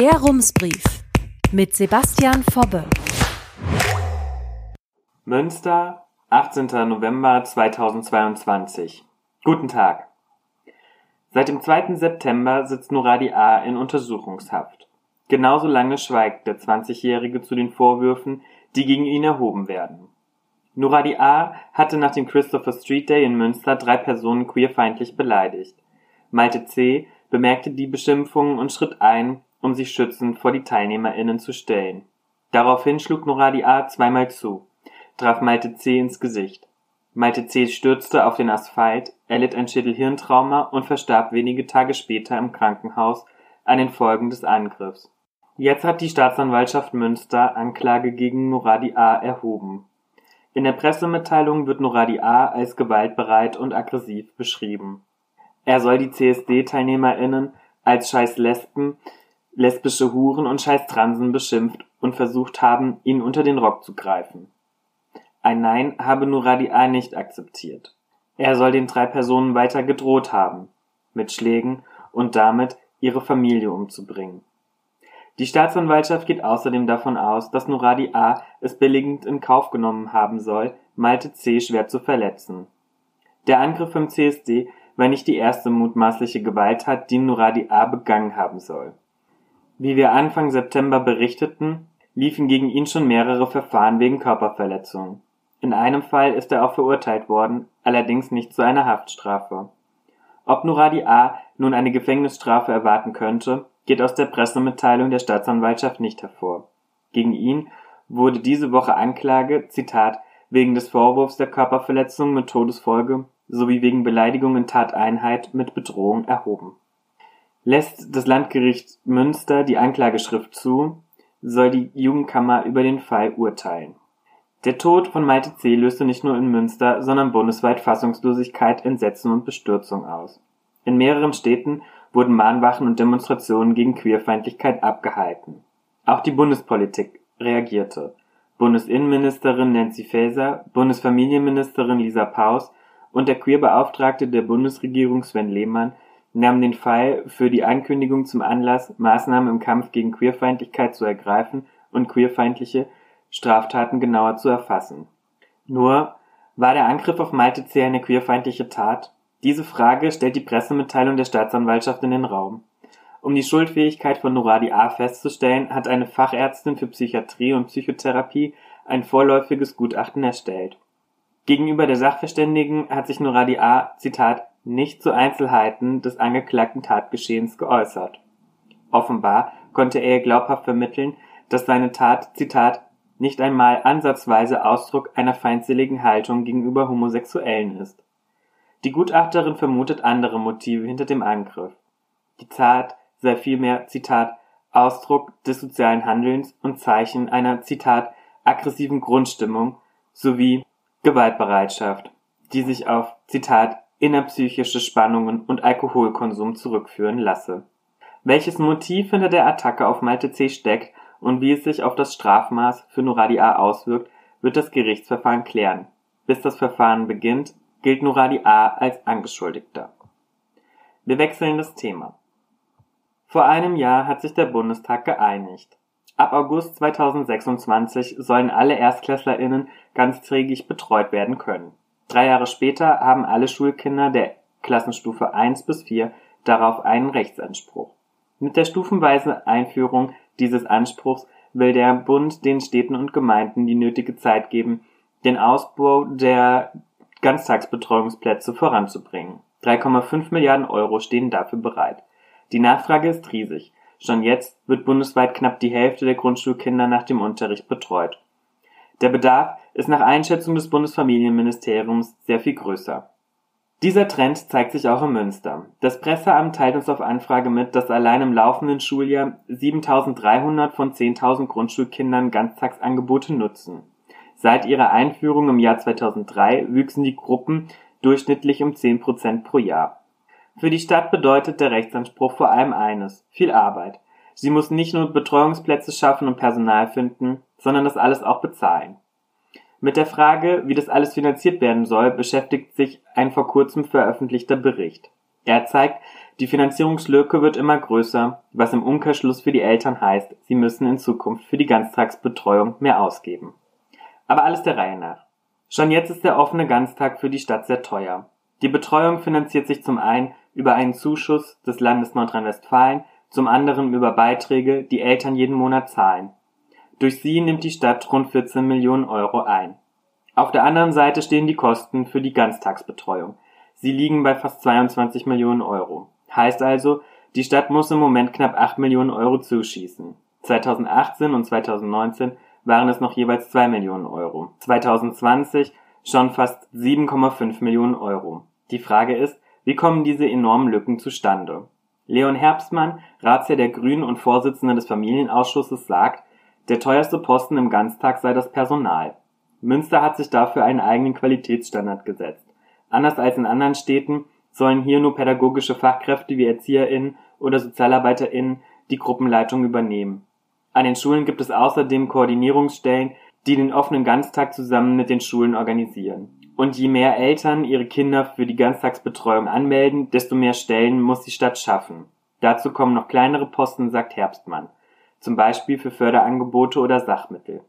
Der Rumsbrief mit Sebastian Fobbe. Münster, 18. November 2022. Guten Tag. Seit dem 2. September sitzt Nuradi A. in Untersuchungshaft. Genauso lange schweigt der 20-Jährige zu den Vorwürfen, die gegen ihn erhoben werden. Nuradi A. hatte nach dem Christopher Street Day in Münster drei Personen queerfeindlich beleidigt. Malte C. bemerkte die Beschimpfungen und schritt ein, um sich schützend vor die TeilnehmerInnen zu stellen. Daraufhin schlug Nuradi A. zweimal zu, traf Malte C. ins Gesicht. Malte C. stürzte auf den Asphalt, erlitt ein Schädelhirntrauma und verstarb wenige Tage später im Krankenhaus an den Folgen des Angriffs. Jetzt hat die Staatsanwaltschaft Münster Anklage gegen Nuradi A. erhoben. In der Pressemitteilung wird Nuradi A. als gewaltbereit und aggressiv beschrieben. Er soll die CSD-TeilnehmerInnen als scheiß Lesben, lesbische Huren und scheiß Transen beschimpft und versucht haben, ihnen unter den Rock zu greifen. Ein Nein habe Nuradi A. nicht akzeptiert. Er soll den drei Personen weiter gedroht haben, mit Schlägen und damit ihre Familie umzubringen. Die Staatsanwaltschaft geht außerdem davon aus, dass Nuradi A. es billigend in Kauf genommen haben soll, Malte C. schwer zu verletzen. Der Angriff im CSD war nicht die erste mutmaßliche Gewalttat, die Nuradi A. begangen haben soll. Wie wir Anfang September berichteten, liefen gegen ihn schon mehrere Verfahren wegen Körperverletzung. In einem Fall ist er auch verurteilt worden, allerdings nicht zu einer Haftstrafe. Ob Nuradi A. nun eine Gefängnisstrafe erwarten könnte, geht aus der Pressemitteilung der Staatsanwaltschaft nicht hervor. Gegen ihn wurde diese Woche Anklage, Zitat, wegen des Vorwurfs der Körperverletzung mit Todesfolge sowie wegen Beleidigung in Tateinheit mit Bedrohung erhoben. Lässt das Landgericht Münster die Anklageschrift zu, soll die Jugendkammer über den Fall urteilen. Der Tod von Malte C. löste nicht nur in Münster, sondern bundesweit Fassungslosigkeit, Entsetzen und Bestürzung aus. In mehreren Städten wurden Mahnwachen und Demonstrationen gegen Queerfeindlichkeit abgehalten. Auch die Bundespolitik reagierte. Bundesinnenministerin Nancy Faeser, Bundesfamilienministerin Lisa Paus und der Queerbeauftragte der Bundesregierung Sven Lehmann nahmen den Fall für die Ankündigung zum Anlass, Maßnahmen im Kampf gegen Queerfeindlichkeit zu ergreifen und queerfeindliche Straftaten genauer zu erfassen. Nur, war der Angriff auf Malte C. eine queerfeindliche Tat? Diese Frage stellt die Pressemitteilung der Staatsanwaltschaft in den Raum. Um die Schuldfähigkeit von Nuradi A. festzustellen, hat eine Fachärztin für Psychiatrie und Psychotherapie ein vorläufiges Gutachten erstellt. Gegenüber der Sachverständigen hat sich Nuradi A. Zitat nicht zu Einzelheiten des angeklagten Tatgeschehens geäußert. Offenbar konnte er ihr glaubhaft vermitteln, dass seine Tat, Zitat, nicht einmal ansatzweise Ausdruck einer feindseligen Haltung gegenüber Homosexuellen ist. Die Gutachterin vermutet andere Motive hinter dem Angriff. Die Tat sei vielmehr, Zitat, Ausdruck des sozialen Handelns und Zeichen einer, Zitat, aggressiven Grundstimmung sowie Gewaltbereitschaft, die sich auf, Zitat, innerpsychische Spannungen und Alkoholkonsum zurückführen lasse. Welches Motiv hinter der Attacke auf Malte C. steckt und wie es sich auf das Strafmaß für Nuradi A. auswirkt, wird das Gerichtsverfahren klären. Bis das Verfahren beginnt, gilt Nuradi A. als Angeschuldigter. Wir wechseln das Thema. Vor einem Jahr hat sich der Bundestag geeinigt. Ab August 2026 sollen alle ErstklässlerInnen ganztägig betreut werden können. Drei Jahre später haben alle Schulkinder der Klassenstufe 1 bis 4 darauf einen Rechtsanspruch. Mit der stufenweisen Einführung dieses Anspruchs will der Bund den Städten und Gemeinden die nötige Zeit geben, den Ausbau der Ganztagsbetreuungsplätze voranzubringen. 3,5 Milliarden Euro stehen dafür bereit. Die Nachfrage ist riesig. Schon jetzt wird bundesweit knapp die Hälfte der Grundschulkinder nach dem Unterricht betreut. Der Bedarf ist nach Einschätzung des Bundesfamilienministeriums sehr viel größer. Dieser Trend zeigt sich auch in Münster. Das Presseamt teilt uns auf Anfrage mit, dass allein im laufenden Schuljahr 7300 von 10.000 Grundschulkindern Ganztagsangebote nutzen. Seit ihrer Einführung im Jahr 2003 wüchsen die Gruppen durchschnittlich um 10 Prozent pro Jahr. Für die Stadt bedeutet der Rechtsanspruch vor allem eines, viel Arbeit. Sie muss nicht nur Betreuungsplätze schaffen und Personal finden, sondern das alles auch bezahlen. Mit der Frage, wie das alles finanziert werden soll, beschäftigt sich ein vor kurzem veröffentlichter Bericht. Er zeigt, die Finanzierungslücke wird immer größer, was im Umkehrschluss für die Eltern heißt, sie müssen in Zukunft für die Ganztagsbetreuung mehr ausgeben. Aber alles der Reihe nach. Schon jetzt ist der offene Ganztag für die Stadt sehr teuer. Die Betreuung finanziert sich zum einen über einen Zuschuss des Landes Nordrhein-Westfalen, zum anderen über Beiträge, die Eltern jeden Monat zahlen. Durch sie nimmt die Stadt rund 14 Millionen Euro ein. Auf der anderen Seite stehen die Kosten für die Ganztagsbetreuung. Sie liegen bei fast 22 Millionen Euro. Heißt also, die Stadt muss im Moment knapp 8 Millionen Euro zuschießen. 2018 und 2019 waren es noch jeweils 2 Millionen Euro. 2020 schon fast 7,5 Millionen Euro. Die Frage ist, wie kommen diese enormen Lücken zustande? Leon Herbstmann, Ratsherr der Grünen und Vorsitzender des Familienausschusses, sagt, der teuerste Posten im Ganztag sei das Personal. Münster hat sich dafür einen eigenen Qualitätsstandard gesetzt. Anders als in anderen Städten sollen hier nur pädagogische Fachkräfte wie ErzieherInnen oder SozialarbeiterInnen die Gruppenleitung übernehmen. An den Schulen gibt es außerdem Koordinierungsstellen, die den offenen Ganztag zusammen mit den Schulen organisieren. Und je mehr Eltern ihre Kinder für die Ganztagsbetreuung anmelden, desto mehr Stellen muss die Stadt schaffen. Dazu kommen noch kleinere Posten, sagt Herbstmann. Zum Beispiel für Förderangebote oder Sachmittel.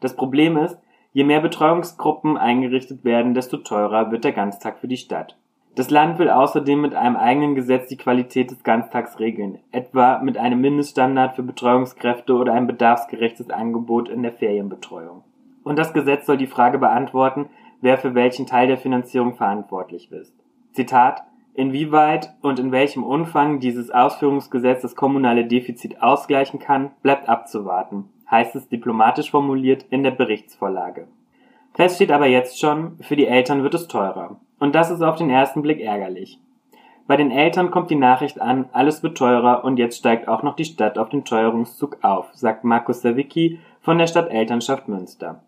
Das Problem ist, je mehr Betreuungsgruppen eingerichtet werden, desto teurer wird der Ganztag für die Stadt. Das Land will außerdem mit einem eigenen Gesetz die Qualität des Ganztags regeln, etwa mit einem Mindeststandard für Betreuungskräfte oder ein bedarfsgerechtes Angebot in der Ferienbetreuung. Und das Gesetz soll die Frage beantworten, wer für welchen Teil der Finanzierung verantwortlich ist. Zitat Inwieweit und in welchem Umfang dieses Ausführungsgesetz das kommunale Defizit ausgleichen kann, bleibt abzuwarten, heißt es diplomatisch formuliert in der Berichtsvorlage. Fest steht aber jetzt schon, für die Eltern wird es teurer. Und das ist auf den ersten Blick ärgerlich. Bei den Eltern kommt die Nachricht an, alles wird teurer und jetzt steigt auch noch die Stadt auf den Teuerungszug auf, sagt Markus Sawicki von der Stadtelternschaft Münster.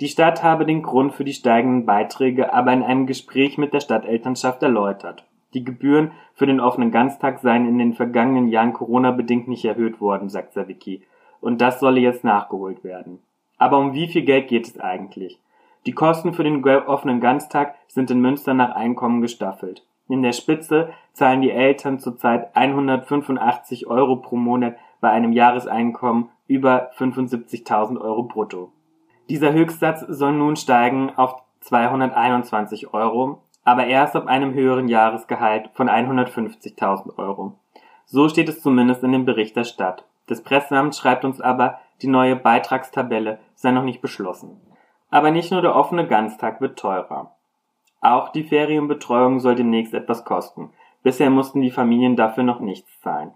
Die Stadt habe den Grund für die steigenden Beiträge aber in einem Gespräch mit der Stadtelternschaft erläutert. Die Gebühren für den offenen Ganztag seien in den vergangenen Jahren Corona-bedingt nicht erhöht worden, sagt Sawicki. Und das solle jetzt nachgeholt werden. Aber um wie viel Geld geht es eigentlich? Die Kosten für den offenen Ganztag sind in Münster nach Einkommen gestaffelt. In der Spitze zahlen die Eltern zurzeit 185 Euro pro Monat bei einem Jahreseinkommen über 75.000 Euro brutto. Dieser Höchstsatz soll nun steigen auf 221 Euro, aber erst ab einem höheren Jahresgehalt von 150.000 Euro. So steht es zumindest in dem Bericht der Stadt. Das Presseamt schreibt uns aber, die neue Beitragstabelle sei noch nicht beschlossen. Aber nicht nur der offene Ganztag wird teurer. Auch die Ferienbetreuung soll demnächst etwas kosten. Bisher mussten die Familien dafür noch nichts zahlen.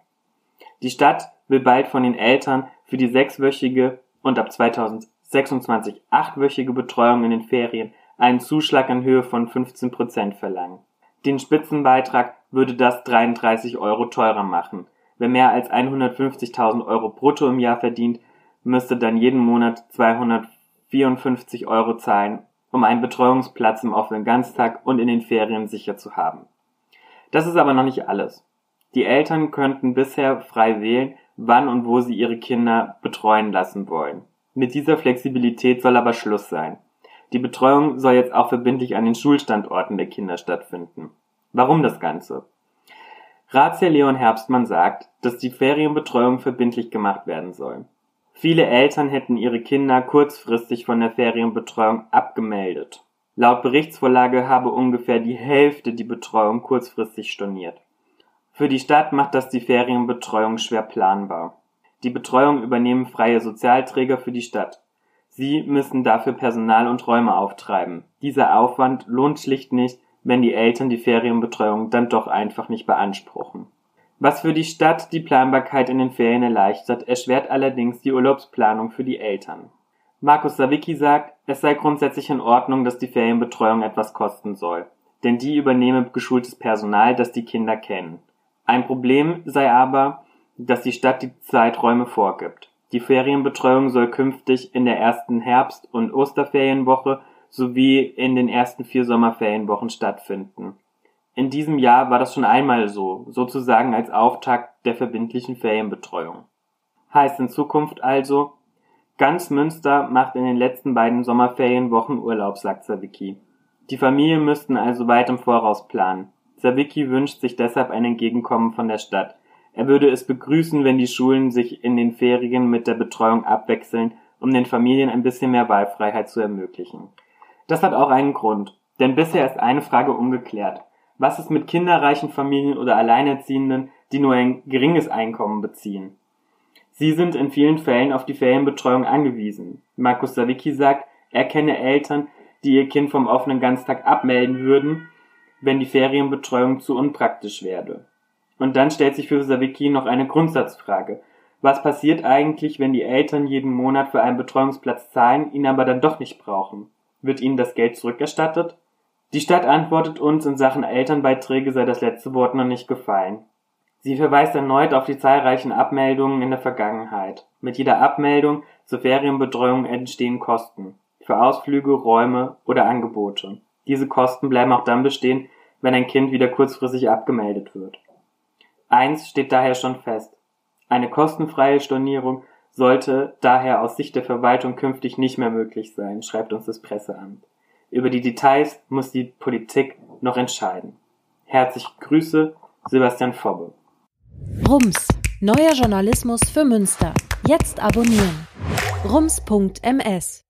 Die Stadt will bald von den Eltern für die sechswöchige und ab 2026 achtwöchige Betreuung in den Ferien einen Zuschlag in Höhe von 15 Prozent verlangen. Den Spitzenbeitrag würde das 33 Euro teurer machen. Wer mehr als 150.000 Euro brutto im Jahr verdient, müsste dann jeden Monat 200 54 Euro zahlen, um einen Betreuungsplatz im offenen Ganztag und in den Ferien sicher zu haben. Das ist aber noch nicht alles. Die Eltern könnten bisher frei wählen, wann und wo sie ihre Kinder betreuen lassen wollen. Mit dieser Flexibilität soll aber Schluss sein. Die Betreuung soll jetzt auch verbindlich an den Schulstandorten der Kinder stattfinden. Warum das Ganze? Ratsherr Leon Herbstmann sagt, dass die Ferienbetreuung verbindlich gemacht werden soll. Viele Eltern hätten ihre Kinder kurzfristig von der Ferienbetreuung abgemeldet. Laut Berichtsvorlage habe ungefähr die Hälfte die Betreuung kurzfristig storniert. Für die Stadt macht das die Ferienbetreuung schwer planbar. Die Betreuung übernehmen freie Sozialträger für die Stadt. Sie müssen dafür Personal und Räume auftreiben. Dieser Aufwand lohnt schlicht nicht, wenn die Eltern die Ferienbetreuung dann doch einfach nicht beanspruchen. Was für die Stadt die Planbarkeit in den Ferien erleichtert, erschwert allerdings die Urlaubsplanung für die Eltern. Markus Sawicki sagt, es sei grundsätzlich in Ordnung, dass die Ferienbetreuung etwas kosten soll, denn die übernehme geschultes Personal, das die Kinder kennen. Ein Problem sei aber, dass die Stadt die Zeiträume vorgibt. Die Ferienbetreuung soll künftig in der ersten Herbst- und Osterferienwoche sowie in den ersten vier Sommerferienwochen stattfinden. In diesem Jahr war das schon einmal so, sozusagen als Auftakt der verbindlichen Ferienbetreuung. Heißt in Zukunft also, ganz Münster macht in den letzten beiden Sommerferienwochen Urlaub, sagt Savicki. Die Familien müssten also weit im Voraus planen. Sawicki wünscht sich deshalb ein Entgegenkommen von der Stadt. Er würde es begrüßen, wenn die Schulen sich in den Ferien mit der Betreuung abwechseln, um den Familien ein bisschen mehr Wahlfreiheit zu ermöglichen. Das hat auch einen Grund, denn bisher ist eine Frage ungeklärt. Was ist mit kinderreichen Familien oder Alleinerziehenden, die nur ein geringes Einkommen beziehen? Sie sind in vielen Fällen auf die Ferienbetreuung angewiesen. Markus Sawicki sagt, er kenne Eltern, die ihr Kind vom offenen Ganztag abmelden würden, wenn die Ferienbetreuung zu unpraktisch werde. Und dann stellt sich für Sawicki noch eine Grundsatzfrage. Was passiert eigentlich, wenn die Eltern jeden Monat für einen Betreuungsplatz zahlen, ihn aber dann doch nicht brauchen? Wird ihnen das Geld zurückerstattet? Die Stadt antwortet uns, in Sachen Elternbeiträge sei das letzte Wort noch nicht gefallen. Sie verweist erneut auf die zahlreichen Abmeldungen in der Vergangenheit. Mit jeder Abmeldung zur Ferienbetreuung entstehen Kosten für Ausflüge, Räume oder Angebote. Diese Kosten bleiben auch dann bestehen, wenn ein Kind wieder kurzfristig abgemeldet wird. Eins steht daher schon fest. Eine kostenfreie Stornierung sollte daher aus Sicht der Verwaltung künftig nicht mehr möglich sein, schreibt uns das Presseamt. Über die Details muss die Politik noch entscheiden. Herzliche Grüße, Sebastian Fobbe. Rums, neuer Journalismus für Münster. Jetzt abonnieren. rums.ms